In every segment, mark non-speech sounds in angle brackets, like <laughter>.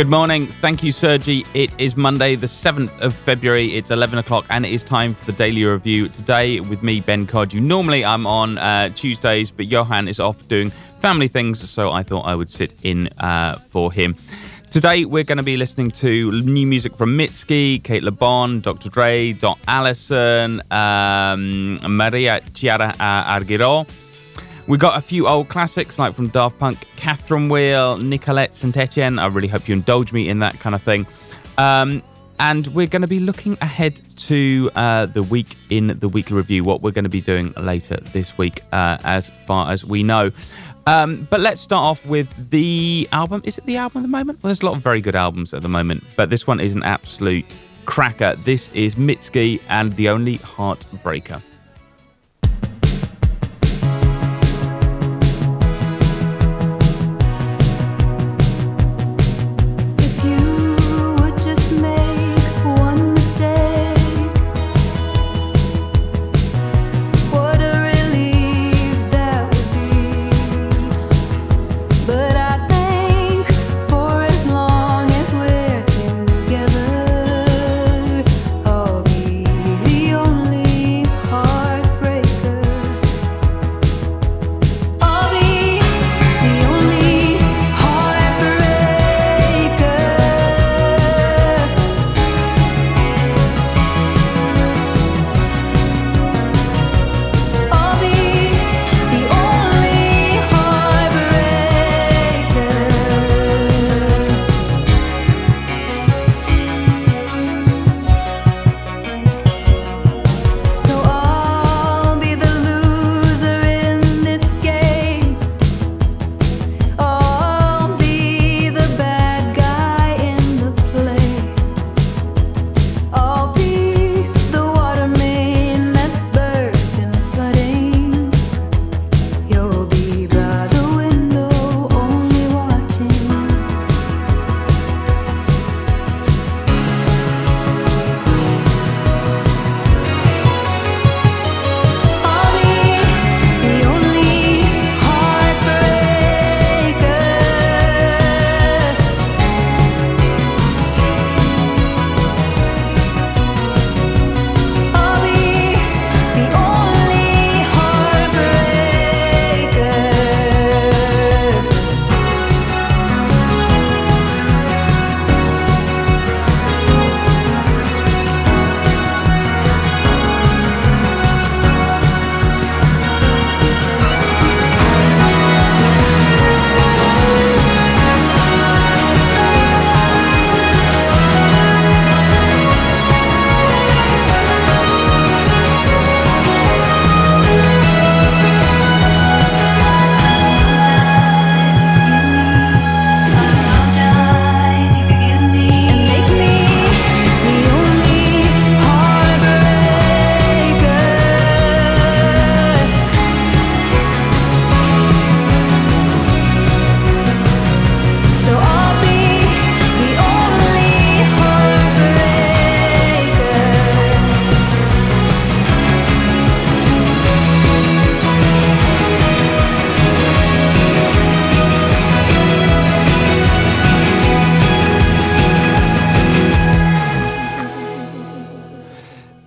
Good morning. Thank you, Sergi. It is Monday, the 7th of February. It's 11 o'clock and it is time for the daily review. Today, with me, Ben Codju. Normally, I'm on uh, Tuesdays, but Johan is off doing family things, so I thought I would sit in uh, for him. Today, we're going to be listening to new music from Mitski, Cate Le Bon, Dr. Dre, Dot Allison, um, Maria Chiara uh, Argiro. We got a few old classics like from Daft Punk, Catherine Wheel, Nicolette Saint Etienne. I really hope you indulge me in that kind of thing. Um, and we're going to be looking ahead to uh, the week in the weekly review, what we're going to be doing later this week, uh, as far as we know. Um, but let's start off with the album. Is it the album at the moment? Well, there's a lot of very good albums at the moment, but this one is an absolute cracker. This is Mitski and The Only Heartbreaker.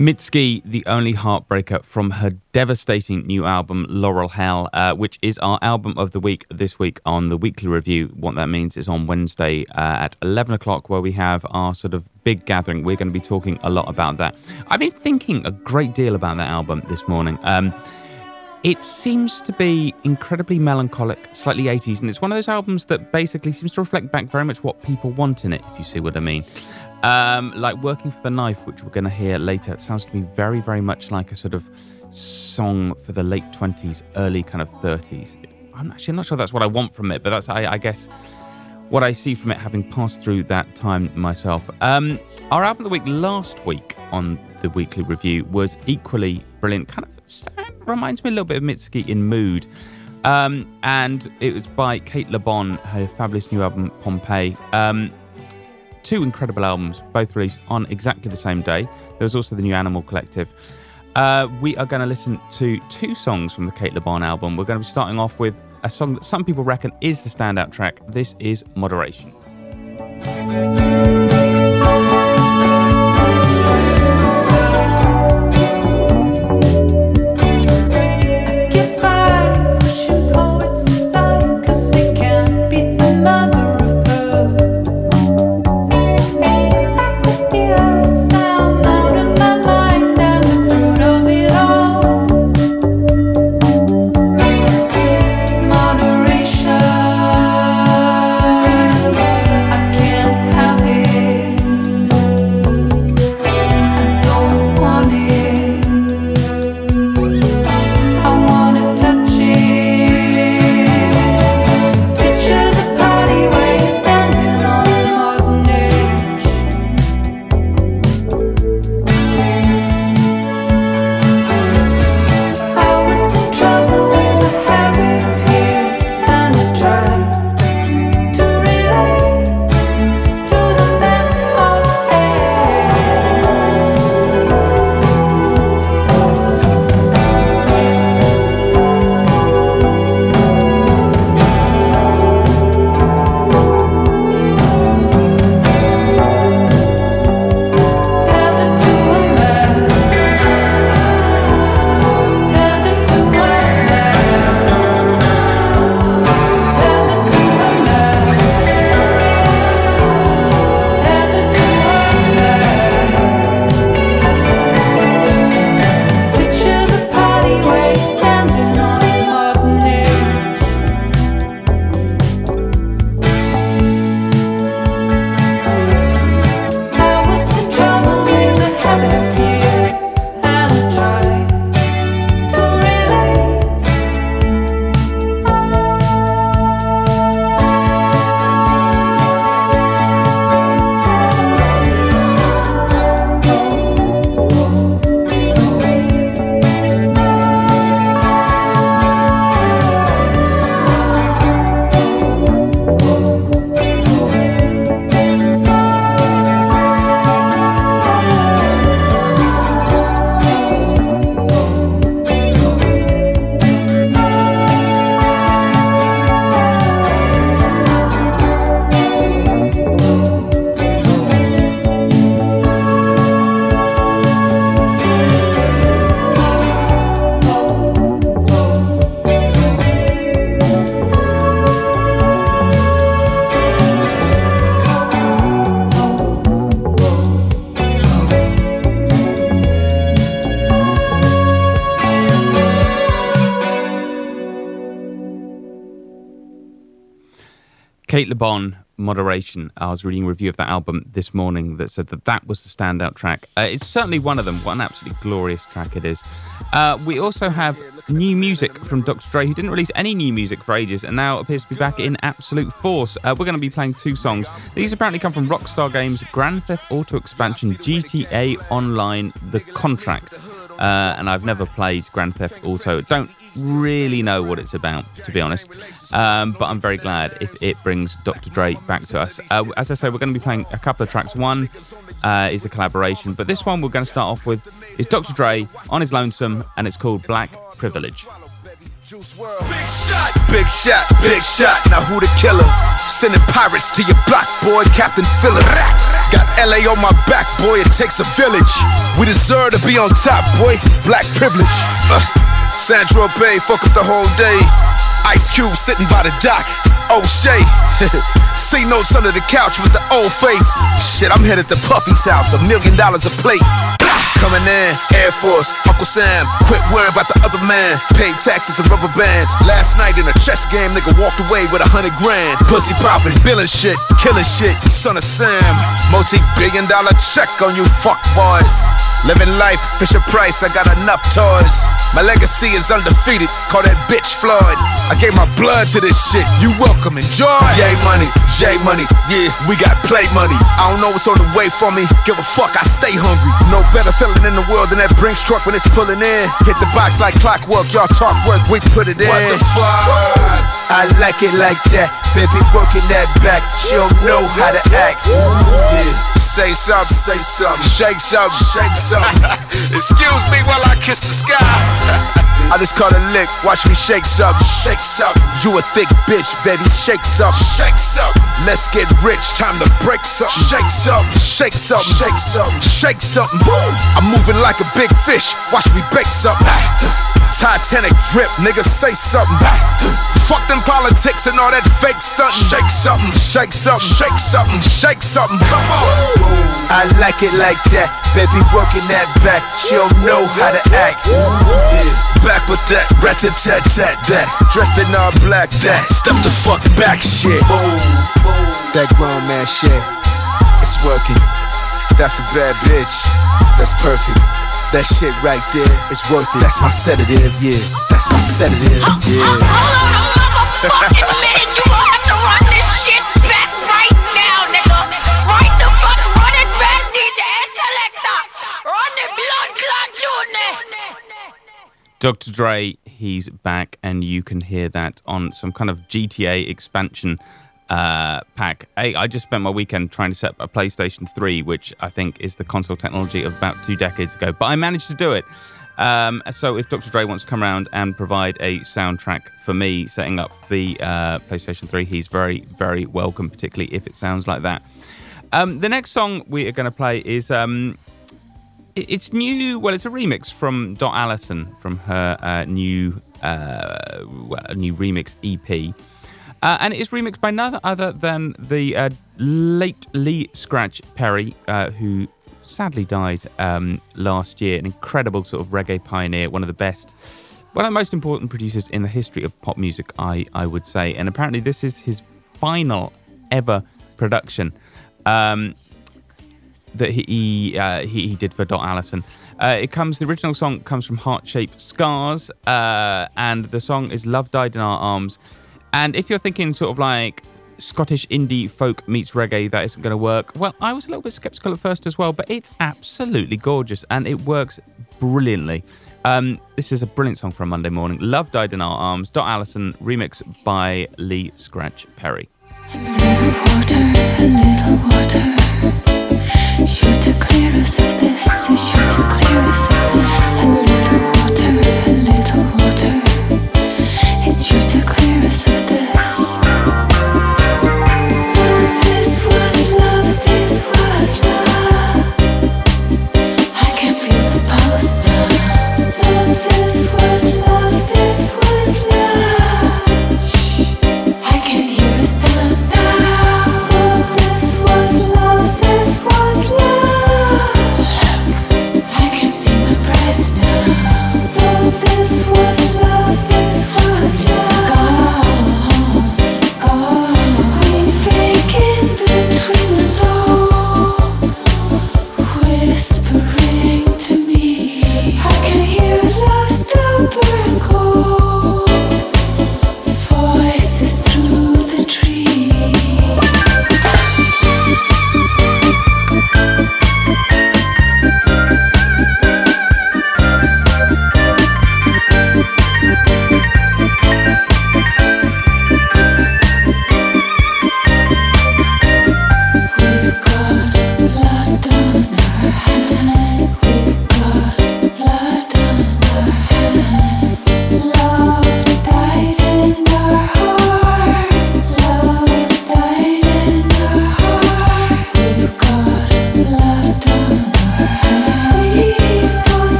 Mitski, the only heartbreaker from her devastating new album, Laurel Hell, uh, which is our album of the week this week on the weekly review. What that means is on Wednesday uh, at 11 o'clock, where we have our sort of big gathering. We're going to be talking a lot about that. I've been thinking a great deal about that album this morning. Um, it seems to be incredibly melancholic, slightly 80s, and it's one of those albums that basically seems to reflect back very much what people want in it, if you see what I mean. Um, like Working for the Knife, which we're going to hear later, it sounds to me very, very much like a sort of song for the late 20s, early kind of 30s. I'm actually not sure that's what I want from it, but that's, I, I guess, what I see from it, having passed through that time myself. Um, our album of the week last week on the weekly review was equally brilliant. Kind of reminds me a little bit of Mitski in mood. Um, and it was by Cate Le Bon, her fabulous new album Pompeii. Um, two incredible albums, both released on exactly the same day. There was also the new Animal Collective. Uh, we are going to listen to two songs from the Cate Le Bon album. We're going to be starting off with a song that some people reckon is the standout track. This is Moderation. Cate Le Bon, Moderation. I was reading a review of that album this morning that said that that was the standout track. Uh, it's certainly one of them. What an absolutely glorious track it is. Uh, we also have new music from Dr. Dre, who didn't release any new music for ages and now appears to be back in absolute force. Uh, we're going to be playing two songs. These apparently come from Rockstar Games' Grand Theft Auto expansion GTA Online The Contract. Uh, and I've never played Grand Theft Auto. Don't really know what it's about, to be honest. Um, but I'm very glad if it brings Dr. Dre back to us. Uh, as I say, we're going to be playing a couple of tracks. One uh, is a collaboration, but this one we're going to start off with is Dr. Dre on his lonesome, and it's called Black Privilege. Big shot, big shot, big shot. Now who the killer? Sending pirates to your block, boy, Captain Phillips. Got LA on my back, boy, it takes a village. We deserve to be on top, boy. Black privilege. Uh. Sandro Bay, fuck up the whole day. Ice Cube sitting by the dock. O'Shea. See notes under the couch with the old face. Shit, I'm headed to Puffy's house, a million dollars a plate. Coming in. Air Force, Uncle Sam, quit worrying about the other man. Paid taxes and rubber bands. Last night in a chess game, nigga walked away with a hundred grand. Pussy popping, billing shit, killing shit. Son of Sam, multi billion dollar check on you fuck boys. Living life, Fisher Price, I got enough toys. My legacy is undefeated, call that bitch Floyd. I gave my blood to this shit, you welcome, enjoy. J money, J money, yeah, we got play money. I don't know what's on the way for me, give a fuck, I stay hungry. No better feeling in the world than that Brinks truck when it's pulling in. Hit the box like clockwork, y'all talk work, we put it in. What the fuck? I like it like that, baby working that back, she don't know how to act. Yeah. Say something, say something, shake something, shake something. <laughs> Excuse me while I kiss the sky. <laughs> I just caught a lick, watch me shake something, shake something. You a thick bitch, baby, shake something, shake something. Let's get rich, time to break something, shake something, shake something, shake something, shake something. Boom. I'm moving like a big fish, watch me bake something. Titanic drip, nigga, say something. Fuck them politics and all that fake stunting. Shake something, shake something, shake something, shake something. Come on. I like it like that, baby, working that back. She don't know how to act. Yeah. Back with that, rat tat tat tat that. Dressed in all black, that. Step the fuck back, shit. That grown man shit, it's working. That's a bad bitch. That's perfect. That shit right there is worth it. That's my sedative, yeah. That's my sedative, yeah. Hold on, hold on, a fucking minute. You gon' have to run this shit Dr. Dre, he's back, and you can hear that on some kind of GTA expansion uh, pack. Hey, I just spent my weekend trying to set up a PlayStation 3, which I think is the console technology of about two decades ago, but I managed to do it. Um, so if Dr. Dre wants to come around and provide a soundtrack for me setting up the uh, PlayStation 3, he's very, very welcome, particularly if it sounds like that. Um, the next song we are going to play is um, it's new. Well, it's a remix from Dot Allison from her uh, new uh, well, new remix EP. Uh, and it is remixed by none other than the uh, late Lee Scratch Perry, uh, who sadly died um, last year. An incredible sort of reggae pioneer, one of the best, one of the most important producers in the history of pop music, I, I would say. And apparently, this is his final ever production um, that he uh, he he did for Dot Allison. Uh, it comes. The original song comes from Heart Shaped Scars, uh, and the song is "Love Died in Our Arms." And if you're thinking sort of like Scottish indie folk meets reggae, that isn't going to work. Well, I was a little bit skeptical at first as well, but it's absolutely gorgeous and it works brilliantly. Um, this is a brilliant song for a Monday morning. Love Died in Our Arms. Dot Allison, remix by Lee Scratch Perry. A little water, a little water. Should to clear us of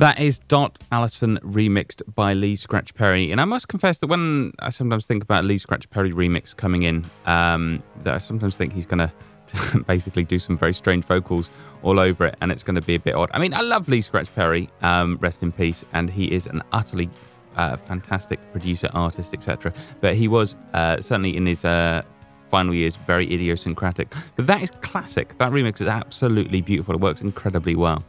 That is Dot Allison remixed by Lee Scratch Perry. And I must confess that when I sometimes think about Lee Scratch Perry remix coming in, um, that I sometimes think he's going <laughs> to basically do some very strange vocals all over it and it's going to be a bit odd. I mean, I love Lee Scratch Perry, um, rest in peace, and he is an utterly uh, fantastic producer, artist, etc. But he was uh, certainly in his uh, final years very idiosyncratic. But that is classic. That remix is absolutely beautiful. It works incredibly well.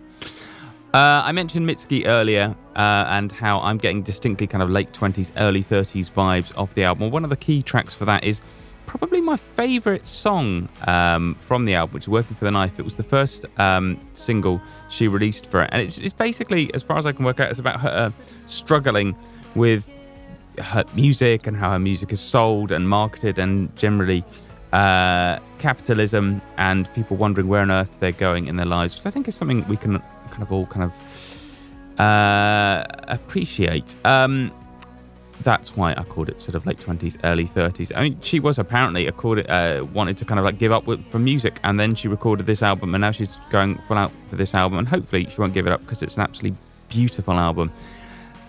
Uh, I mentioned Mitski earlier uh, and how I'm getting distinctly kind of late 20s, early 30s vibes off the album. One of the key tracks for that is probably my favourite song um, from the album, which is Working for the Knife. It was the first um, single she released for it. And it's, it's basically, as far as I can work out, it's about her uh, struggling with her music and how her music is sold and marketed and generally uh, capitalism and people wondering where on earth they're going in their lives, which I think is something we can kind of all kind of uh, appreciate. Um, that's why I called it sort of late twenties, early thirties. I mean, she was apparently accorded, uh, wanted to kind of like give up with, music, and then she recorded this album, and now she's going full out for this album, and hopefully she won't give it up because it's an absolutely beautiful album.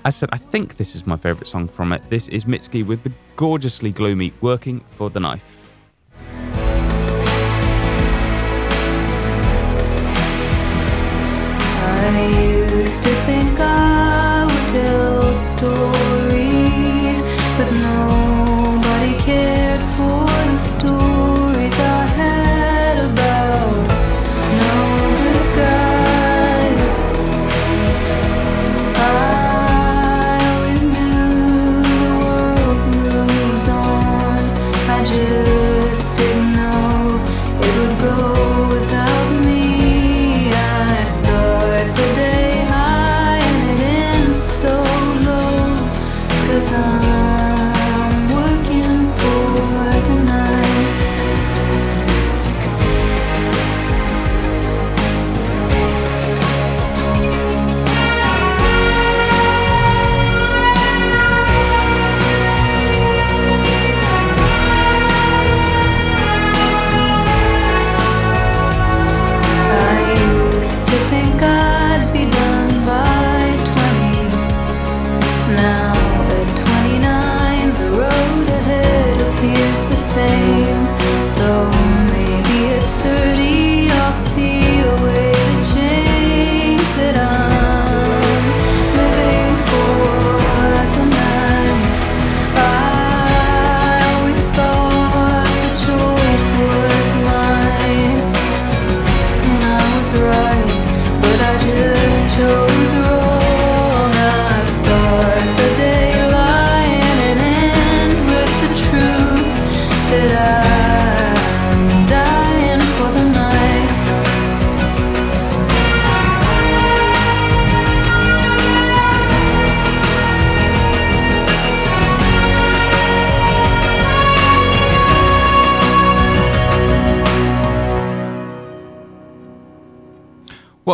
I said, I think this is my favourite song from it. This is Mitski with the gorgeously gloomy "Working for the Knife." I used to think I would tell stories,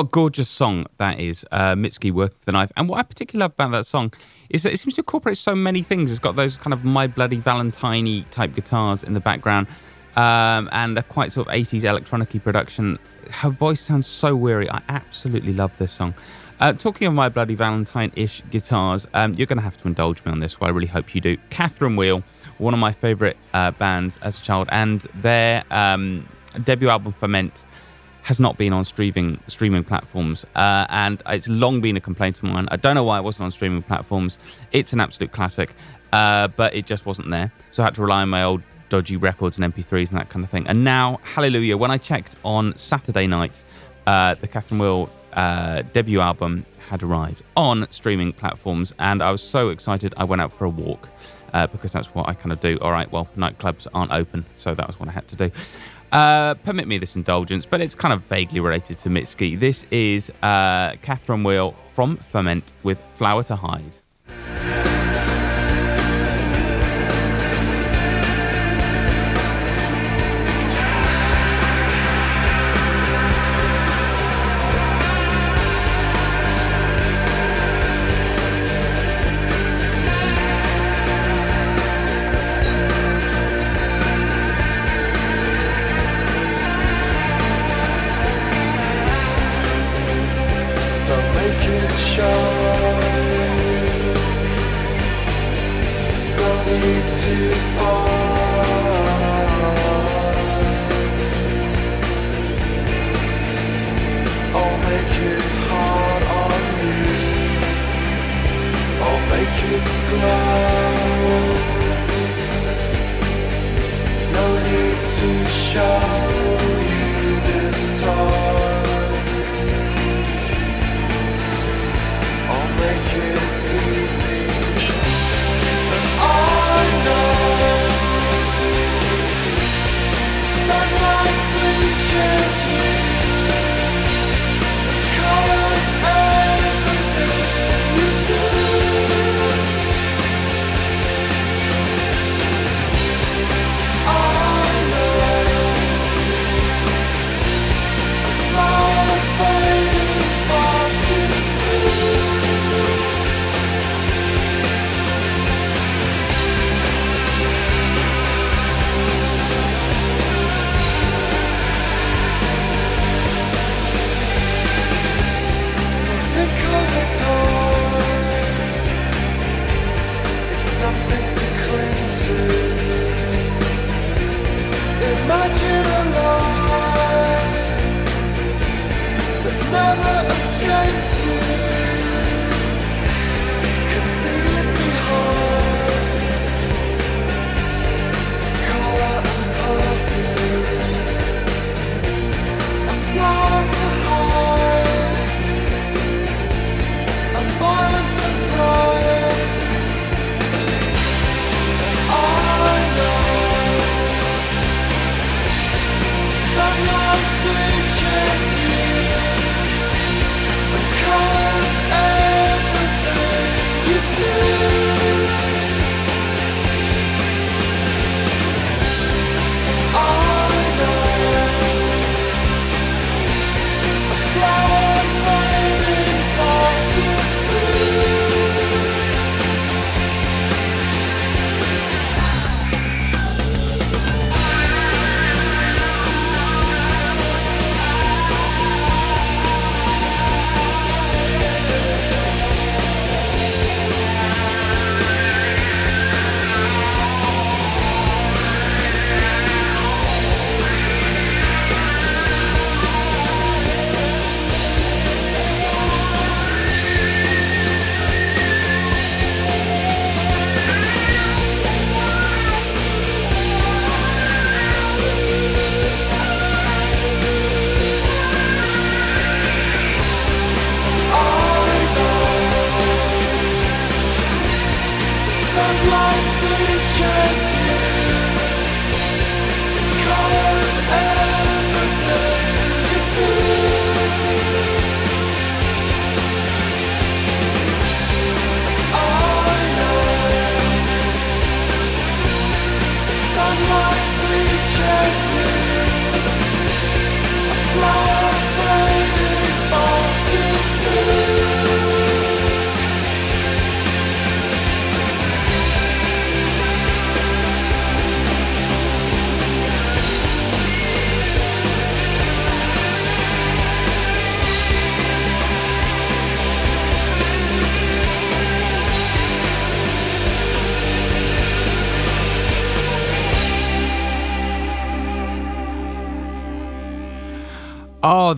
gorgeous song that is, uh, Mitski working for the knife. And what I particularly love about that song is that it seems to incorporate so many things. It's got those kind of My Bloody Valentine type guitars in the background um, and a quite sort of 80s electronic production. Her voice sounds so weary. I absolutely love this song. Uh, talking of My Bloody Valentine ish guitars, um, you're going to have to indulge me on this, I really hope you do. Catherine Wheel, one of my favourite uh, bands as a child, and their um, debut album, Ferment has not been on streaming streaming platforms, uh, and it's long been a complaint of mine. I don't know why it wasn't on streaming platforms. It's an absolute classic, uh, but it just wasn't there. So I had to rely on my old dodgy records and MP3s and that kind of thing. And now, hallelujah! When I checked on Saturday night, uh, the Catherine Wheel uh, debut album had arrived on streaming platforms, and I was so excited. I went out for a walk uh, because that's what I kind of do. All right, well, nightclubs aren't open, so that was what I had to do. Uh, permit me this indulgence, but it's kind of vaguely related to Mitski. This is uh, Catherine Wheel from Ferment with Flower to Hide.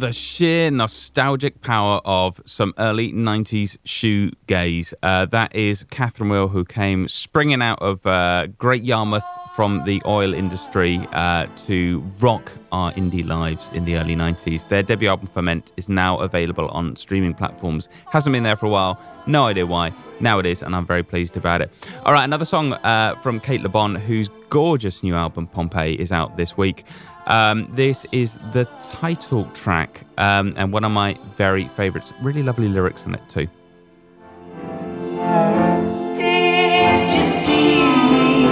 The sheer nostalgic power of some early 90s shoegaze. Uh, that is Catherine Wheel, who came springing out of uh, Great Yarmouth from the oil industry uh, to rock our indie lives in the early 90s. Their debut album, Ferment, is now available on streaming platforms. Hasn't been there for a while. No idea why. Now it is, and I'm very pleased about it. All right, another song uh, from Cate Le Bon, whose gorgeous new album, Pompeii, is out this week. Um, this is the title track um, and one of my very favorites. Really lovely lyrics in it too. Did you see me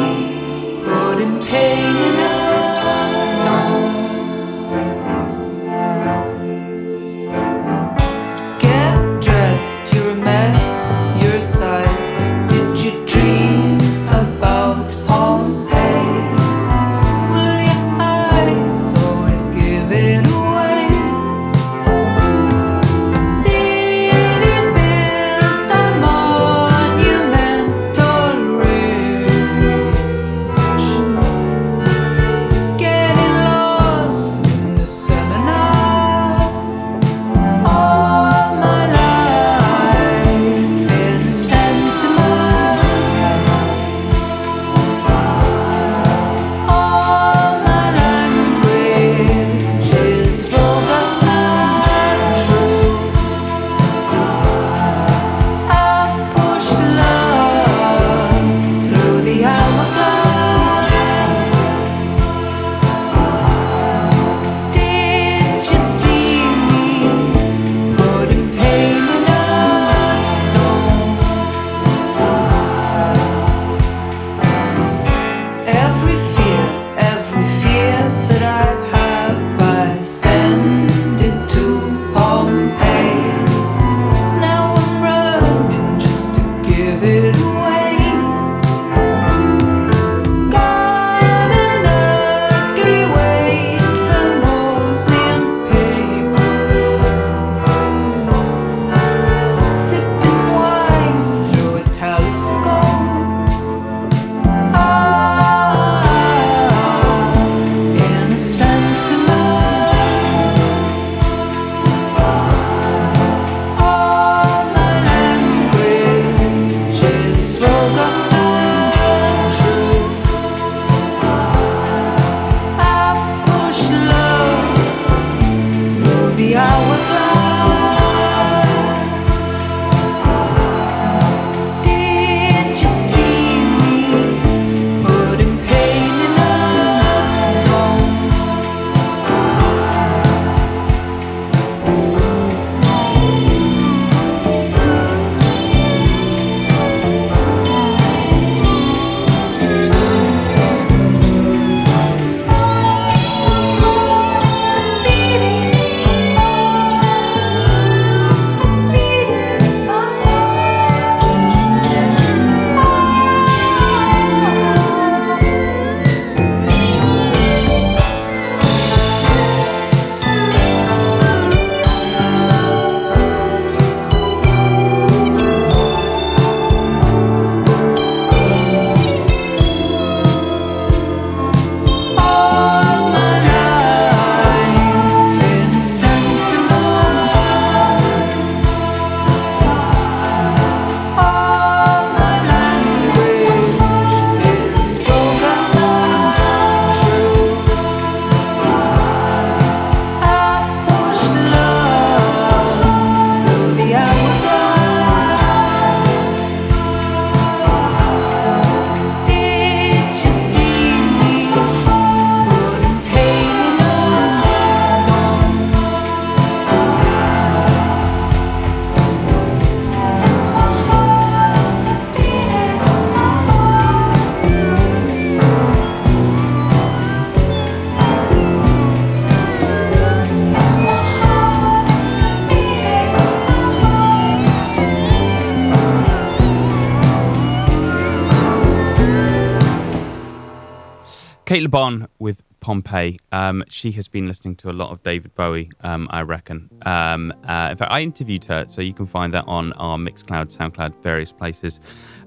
Pompeii. Um, she has been listening to a lot of David Bowie, um, I reckon. Um, uh, in fact, I interviewed her, so you can find that on our Mixcloud, SoundCloud, various places.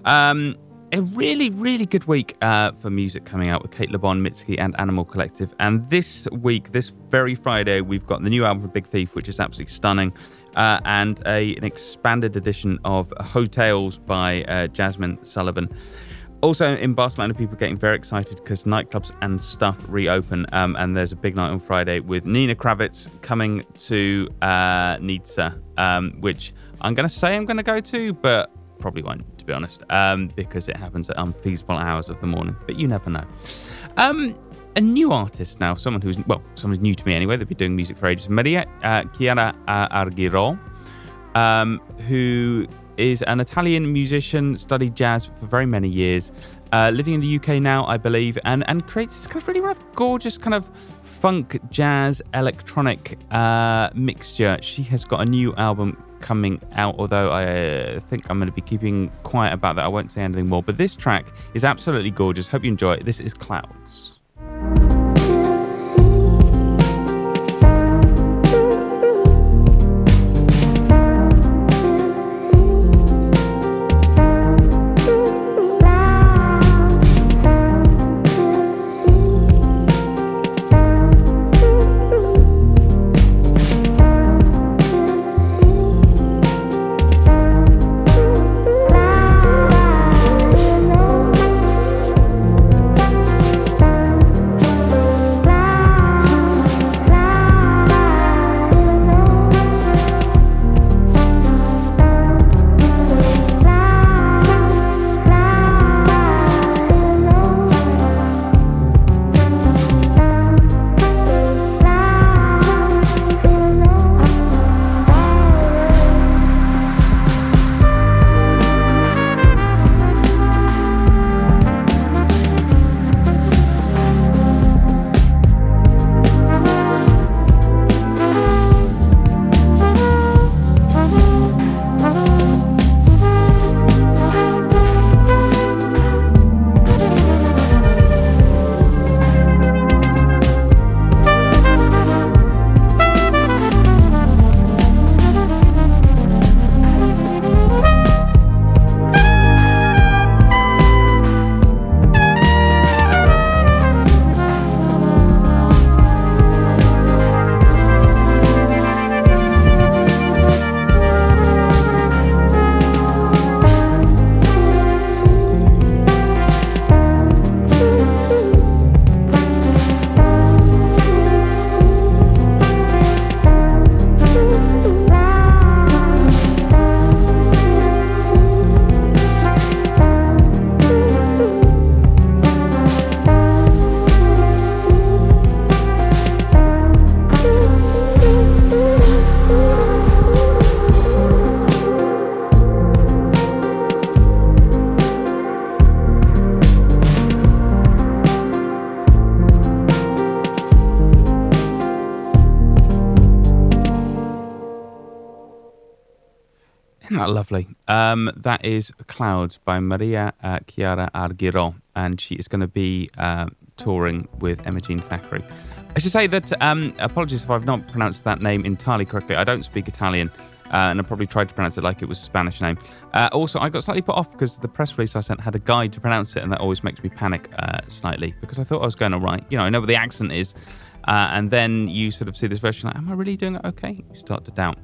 Um, a really, really good week uh, for music coming out with Cate Le Bon, Mitski, and Animal Collective. And this week, this very Friday, we've got the new album from Big Thief, which is absolutely stunning, uh, and a, an expanded edition of Heaux Tales by uh, Jazmine Sullivan. Also in Barcelona, people are getting very excited because nightclubs and stuff reopen, um, and there's a big night on Friday with Nina Kraviz coming to uh, Nitsa, um, which I'm going to say I'm going to go to, but probably won't, to be honest, um, because it happens at unfeasible hours of the morning. But you never know. Um, a new artist now, someone who's, well, someone who's new to me anyway. They've been doing music for ages. Maria uh, Chiara uh, Argiro, um, who is an Italian musician, studied jazz for very many years, uh, living in the UK now, I believe, and, and creates this kind of really gorgeous kind of funk, jazz, electronic uh, mixture. She has got a new album coming out, although I uh, think I'm going to be keeping quiet about that. I won't say anything more. But this track is absolutely gorgeous. Hope you enjoy it. This is Clouds. That lovely? Um, that is Clouds by Maria uh, Chiara Argiro, and she is going to be uh, touring with Emma-Jean Thackray. I should say that, um, apologies if I've not pronounced that name entirely correctly. I don't speak Italian, uh, and I probably tried to pronounce it like it was a Spanish name. Uh, also, I got slightly put off because the press release I sent had a guide to pronounce it, and that always makes me panic uh, slightly because I thought I was going all right. You know, I know what the accent is, uh, and then you sort of see this version like, am I really doing it okay? You start to doubt.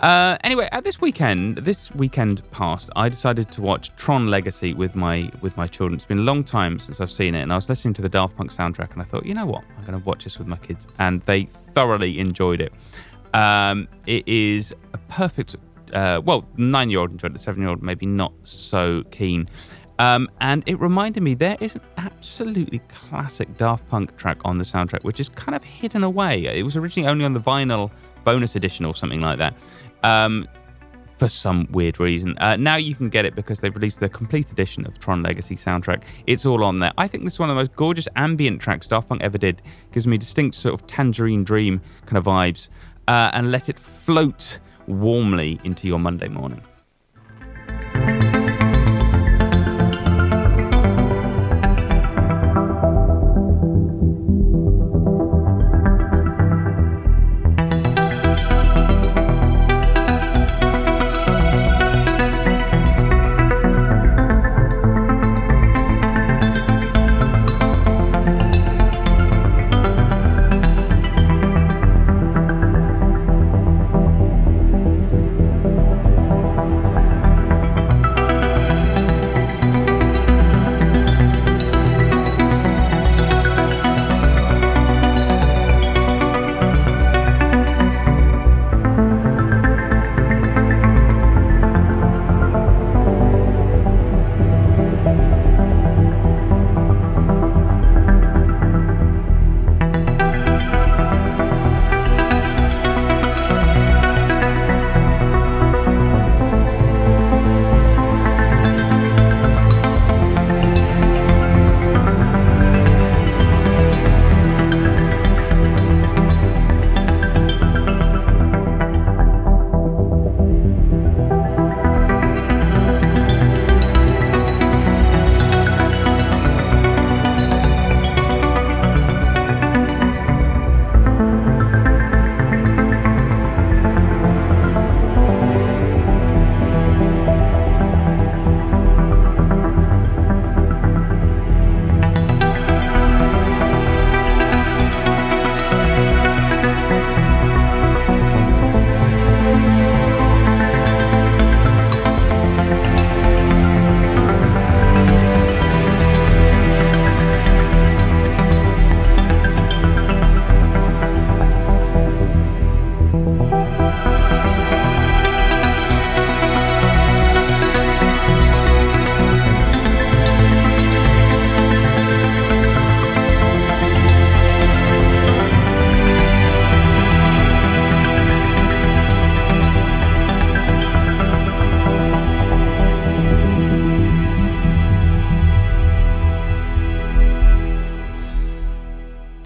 Uh, anyway, at this weekend, this weekend past, I decided to watch Tron Legacy with my with my children. It's been a long time since I've seen it, and I was listening to the Daft Punk soundtrack, and I thought, you know what, I'm going to watch this with my kids, and they thoroughly enjoyed it. Um, it is a perfect. Uh, well, nine year old enjoyed it, seven year old maybe not so keen. Um, and it reminded me there is an absolutely classic Daft Punk track on the soundtrack, which is kind of hidden away. It was originally only on the vinyl bonus edition or something like that um, for some weird reason. Uh, now you can get it because they've released the complete edition of Tron Legacy soundtrack. It's all on there. I think this is one of the most gorgeous ambient tracks Daft Punk ever did. Gives me distinct sort of tangerine dream kind of vibes, uh, and let it float warmly into your Monday morning.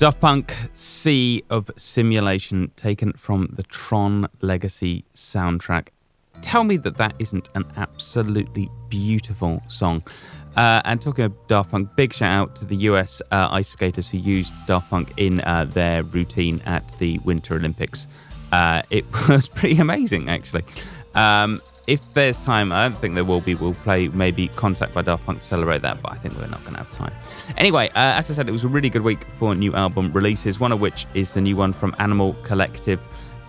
Daft Punk Sea of Simulation, taken from the Tron Legacy soundtrack. Tell me that that isn't an absolutely beautiful song. Uh, and talking of Daft Punk, big shout out to the US uh, ice skaters who used Daft Punk in uh, their routine at the Winter Olympics. Uh, it <laughs> was pretty amazing, actually. Um, if there's time, I don't think there will be. We'll play maybe Contact by Daft Punk to celebrate that, but I think we're not going to have time. Anyway, uh, as I said, it was a really good week for new album releases, one of which is the new one from Animal Collective,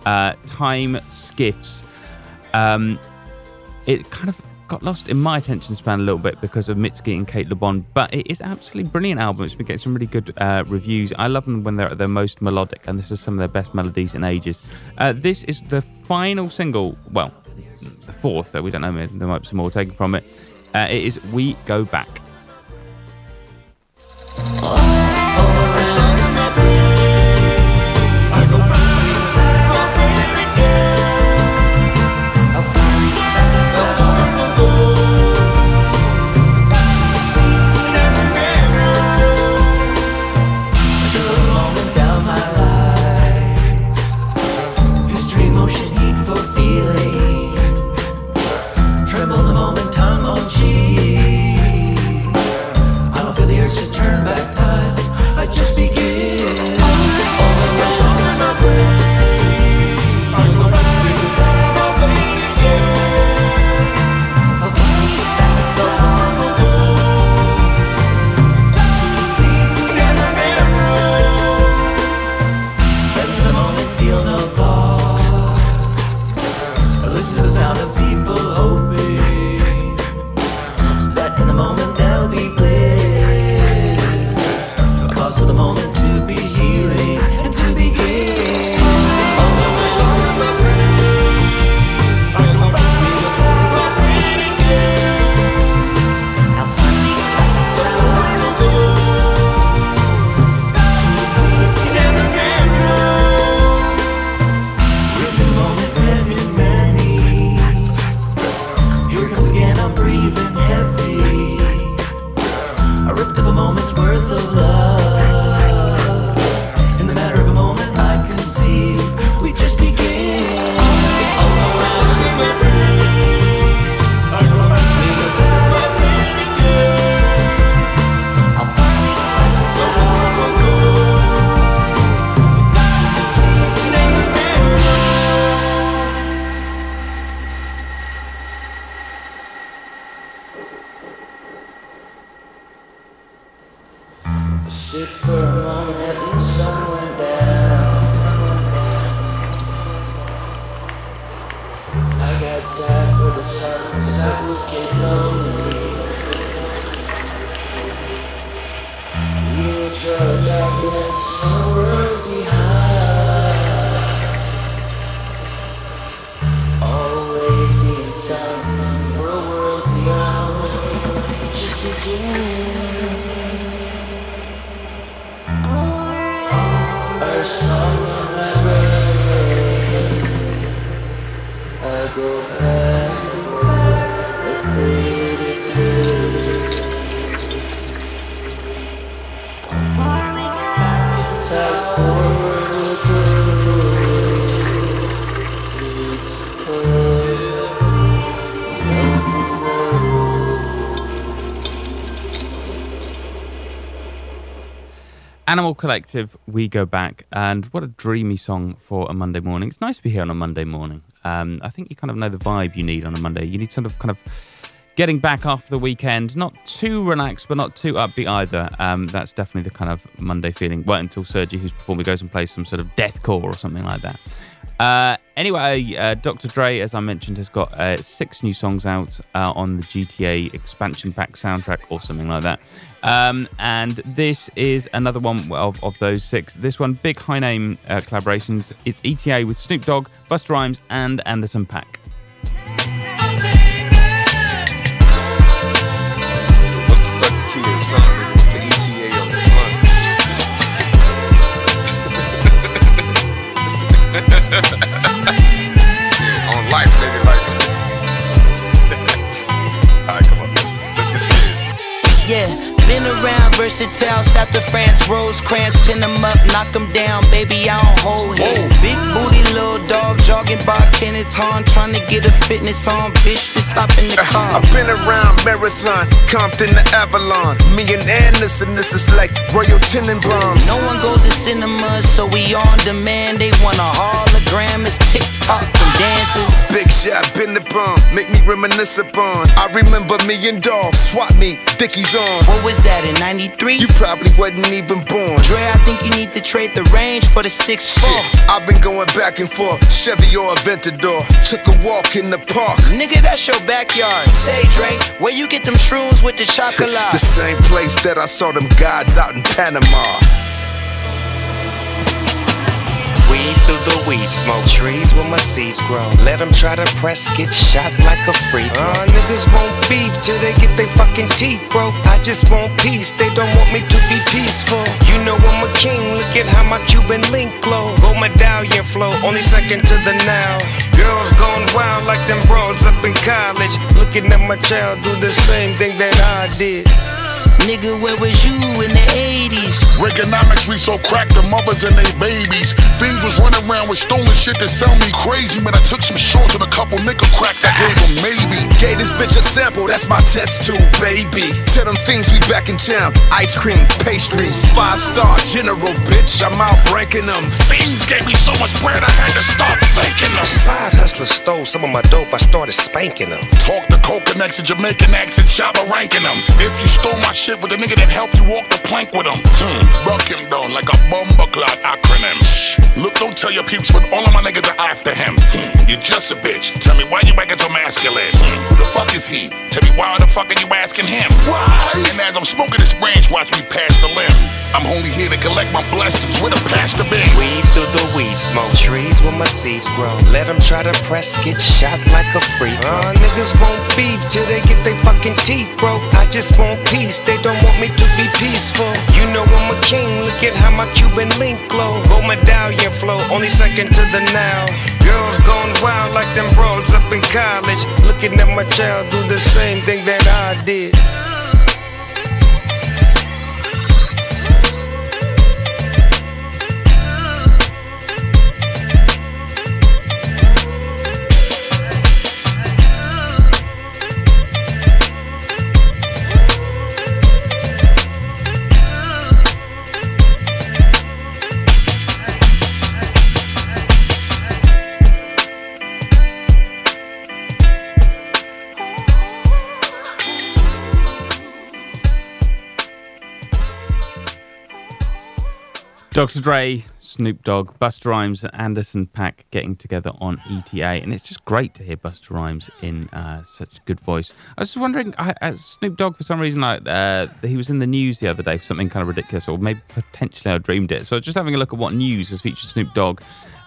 uh, Time Skiffs. Um, it kind of got lost in my attention span a little bit because of Mitski and Cate Le Bon, but it is absolutely brilliant album. It's been getting some really good uh, reviews. I love them when they're at their most melodic, and this is some of their best melodies in ages. Uh, this is the final single, well, the fourth, though we don't know, there might be some more taken from it. Uh, it is We Go Back. Animal Collective, We Go Back, and what a dreamy song for a Monday morning. It's nice to be here on a Monday morning. Um, I think you kind of know the vibe you need on a Monday. You need sort of kind of getting back after the weekend, not too relaxed, but not too upbeat either. Um, that's definitely the kind of Monday feeling. Well, until Sergi, who's performing, goes and plays some sort of deathcore or something like that. Uh, anyway, uh, Dr. Dre, as I mentioned, has got uh, six new songs out uh, on the GTA expansion pack soundtrack or something like that. Um, and this is another one of, of those six. This one, big high name uh, collaborations. It's ETA with Snoop Dogg, Busta Rhymes, and Anderson .Paak. What's around, versatile, South of France, Rosecrans, pin them up, knock them down, baby, I don't hold hands. Big booty, little dog, jogging by Kenneth Hahn, trying to get a fitness on, bitch, just hop in the car. I've been around Marathon, Compton to Avalon. Me and Anderson, this is like Royal Tenenbaums. No one goes to cinemas, so we on demand. They want a hologram, it's TikTok and dances. Big shot, been the bomb, make me reminisce upon. I remember me and Dolph, swap me, Dickies on. What was that in 93? You probably wasn't even born. Dre, I think you need to trade the range for the 6 4. I've been going back and forth, Chevy or Aventador. Took a walk in the park. Nigga, that's your backyard. Say, Dre, where you get them shrooms with the chocolate? The same place that I saw them gods out in Panama. Weed through the weed smoke, trees where my seeds grow. Let them try to press, get shot like a free throw. Uh, niggas won't beef till they get their fucking teeth broke. I just want peace, they don't want me to be peaceful. You know I'm a king, look at how my Cuban link glow. Gold medallion flow, only second to the now. Girls gone wild like them broads up in college. Looking at my child do the same thing that I did. Nigga, where was you in the 80s? Reaganomics, we so cracked the mothers and they babies. Fiends was running around with stolen shit that sell me crazy. Man, I took some shorts and a couple nickel cracks. I gave them maybe. Gave this bitch a sample, that's my test tube, baby. Tell them things we back in town. Ice cream, pastries, five star general, bitch. I'm out ranking them. Fiends gave me so much bread, I had to start thanking them. Side hustlers stole some of my dope, I started spanking them. Talk the coconuts and Jamaican accent, Shabba ranking them. If you stole my shit with a nigga that helped you walk the plank with him, hmm, broke him down like a bomber clot acronym. Look, don't tell your peeps, but all of my niggas are after him. You're just a bitch. Tell me why you acting so masculine. Who the fuck is he? Tell me why the fuck are you asking him? Why? And as I'm smoking this branch, watch me pass the limb. I'm only here to collect my blessings with a pastor bin. Weed through the weed smoke, trees where my seeds grow. Let them try to press, get shot like a free throw. Uh, niggas won't beef till they get their fucking teeth broke. I just want peace, they don't want me to be peaceful. You know I'm a king, look at how my Cuban link glow. Gold medallion flow, only second to the now. Girls gone wild like them broads up in college. Looking at my child do the same thing that I did. Dr. Dre, Snoop Dogg, Busta Rhymes, and Anderson .Paak getting together on ETA, and it's just great to hear Busta Rhymes in uh, such a good voice. I was just wondering, I, uh, Snoop Dogg, for some reason, like uh, he was in the news the other day for something kind of ridiculous, or maybe potentially I dreamed it. So I was just having a look at what news has featured Snoop Dogg.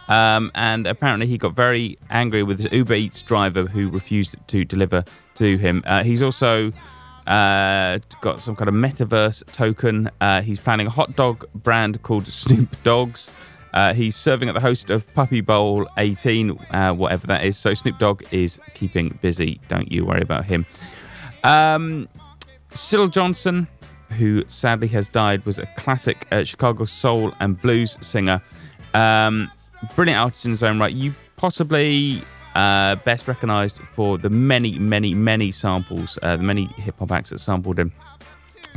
Um, and apparently, he got very angry with his Uber Eats driver who refused to deliver to him. Uh, he's also uh, got some kind of metaverse token. Uh, he's planning a hot dog brand called Snoop Dogs. Uh, he's serving at the host of Puppy Bowl 18, uh, whatever that is. So Snoop Dogg is keeping busy. Don't you worry about him. Um, Syl Johnson, who sadly has died, was a classic uh, Chicago soul and blues singer. Um, brilliant artist in his own right. You possibly uh, best recognized for the many, many, many samples, uh, the many hip hop acts that sampled him.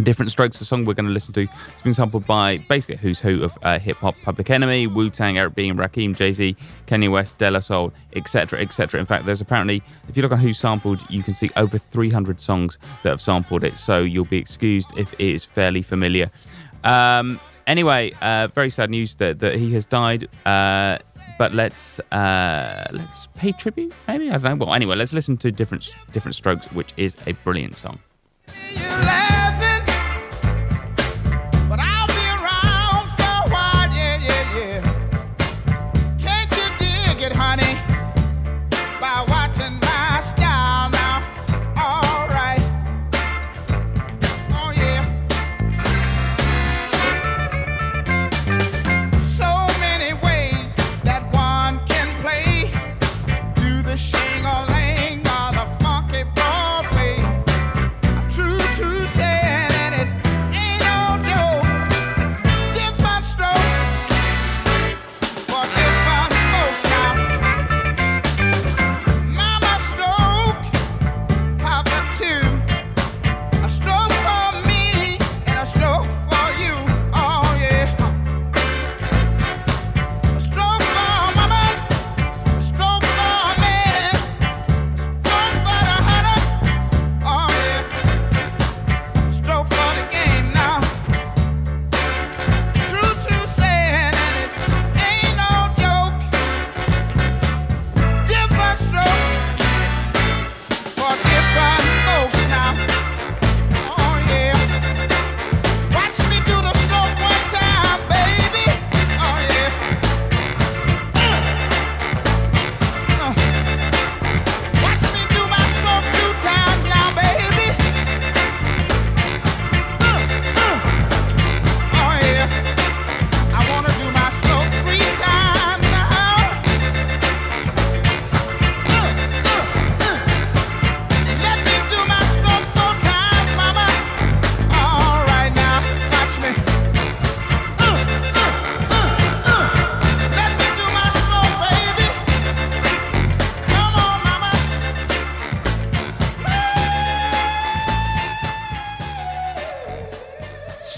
Different Strokes, the song we're going to listen to, has been sampled by basically who's who of uh, hip hop: Public Enemy, Wu Tang, Eric B, and Rakim, Jay Z, Kanye West, De La Soul, etc., etc. In fact, there's apparently, if you look on WhoSampled, you can see over 300 songs that have sampled it. So you'll be excused if it is fairly familiar. Um, anyway, uh, very sad news that, that he has died. Uh, but let's uh, let's pay tribute. Maybe I don't know. Well, anyway, let's listen to different different strokes, which is a brilliant song.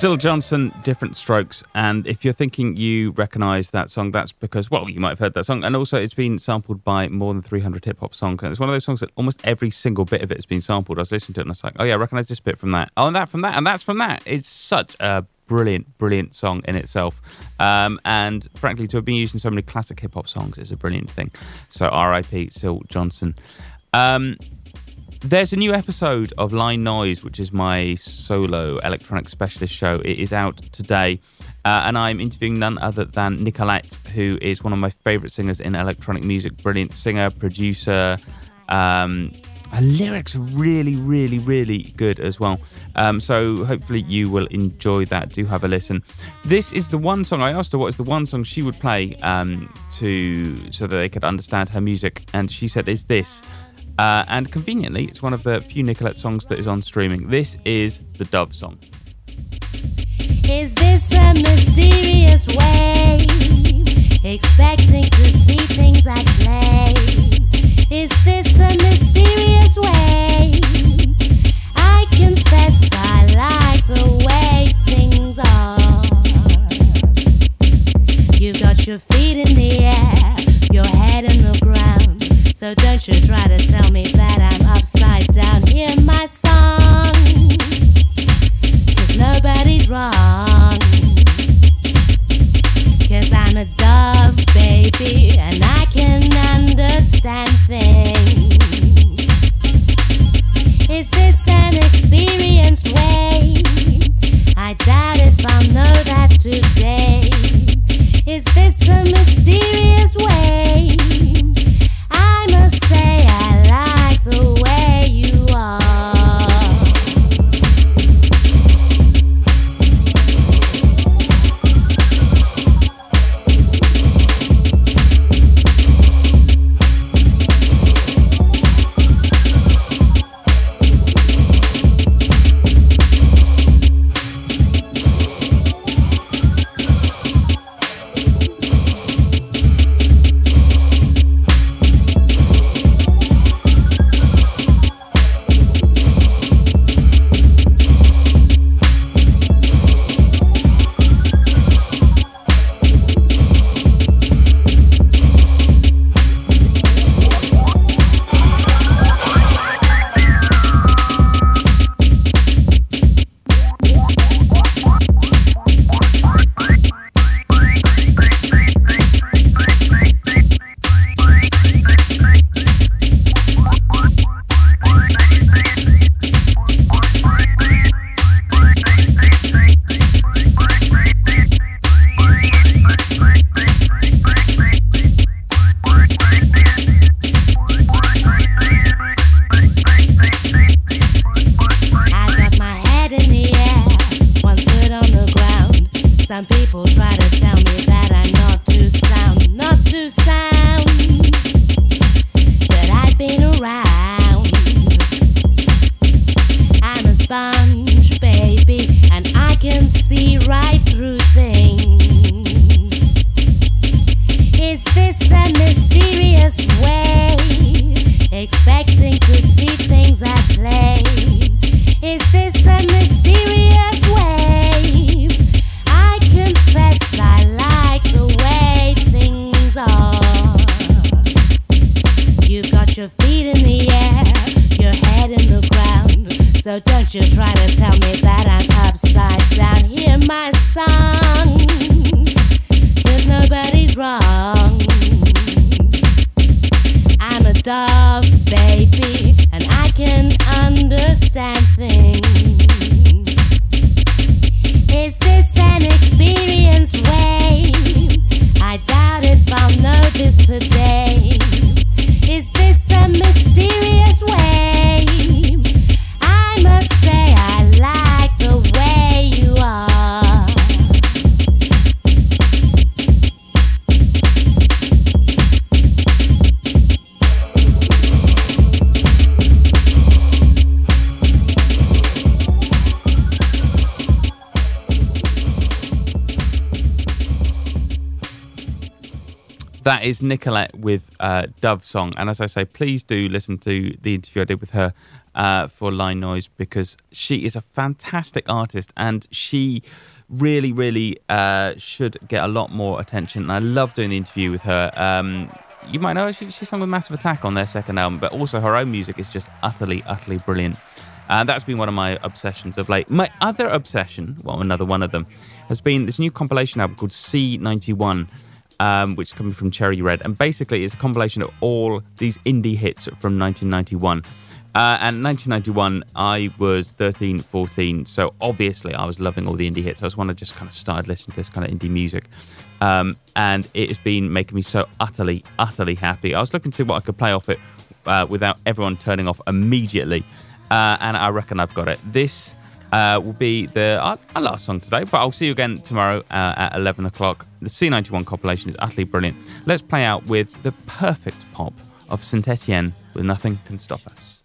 Syl Johnson, Different Strokes. And if you're thinking you recognize that song, that's because, well, you might have heard that song. And also, it's been sampled by more than 300 hip hop songs. And it's one of those songs that almost every single bit of it has been sampled. I was listening to it and I was like, oh, yeah, I recognize this bit from that. Oh, and that from that. And that's from that. It's such a brilliant, brilliant song in itself. Um, and frankly, to have been used in so many classic hip hop songs is a brilliant thing. So, RIP, Syl Johnson. Um, there's a new episode of Line Noise, which is my solo electronic specialist show. It is out today, uh, and I'm interviewing none other than Nicolette, who is one of my favourite singers in electronic music. Brilliant singer, producer. Um, her lyrics are really, really, really good as well. Um, so hopefully you will enjoy that. Do have a listen. This is the one song I asked her what is the one song she would play um, to so that they could understand her music, and she said, "Is this." Uh, and conveniently, it's one of the few Nicolette songs that is on streaming. This is the Dove song. Is this a mysterious way? Expecting to see things I play. Is this a mysterious way? I confess I like the way things are. You've got your feet in the air, your head in the ground. So don't you try to tell me that I'm upside down. Hear my song. Cause nobody's wrong. Cause I'm a dove, baby, and I can understand things. Is this an experienced way? I doubt if I'll know that today. Is this a mysterious way? Say I'm That is Nicolette with uh, Dove Song. And as I say, please do listen to the interview I did with her uh, for Line Noise because she is a fantastic artist and she really, really uh, should get a lot more attention. And I love doing the interview with her. Um, you might know she, she sang with Massive Attack on their second album, but also her own music is just utterly, utterly brilliant. And that's been one of my obsessions of late. My other obsession, well, another one of them, has been this new compilation album called C91 um, which is coming from Cherry Red. And basically, it's a compilation of all these indie hits from 1991. Uh, and 1991, I was 13, 14. So obviously, I was loving all the indie hits. I was one of just kind of started listening to this kind of indie music. Um, and it has been making me so utterly, utterly happy. I was looking to see what I could play off it uh, without everyone turning off immediately. Uh, and I reckon I've got it. This uh, will be the our, last song today. But I'll see you again tomorrow uh, at 11 o'clock. The C91 compilation is utterly brilliant. Let's play out with the perfect pop of Saint Etienne with Nothing Can Stop Us.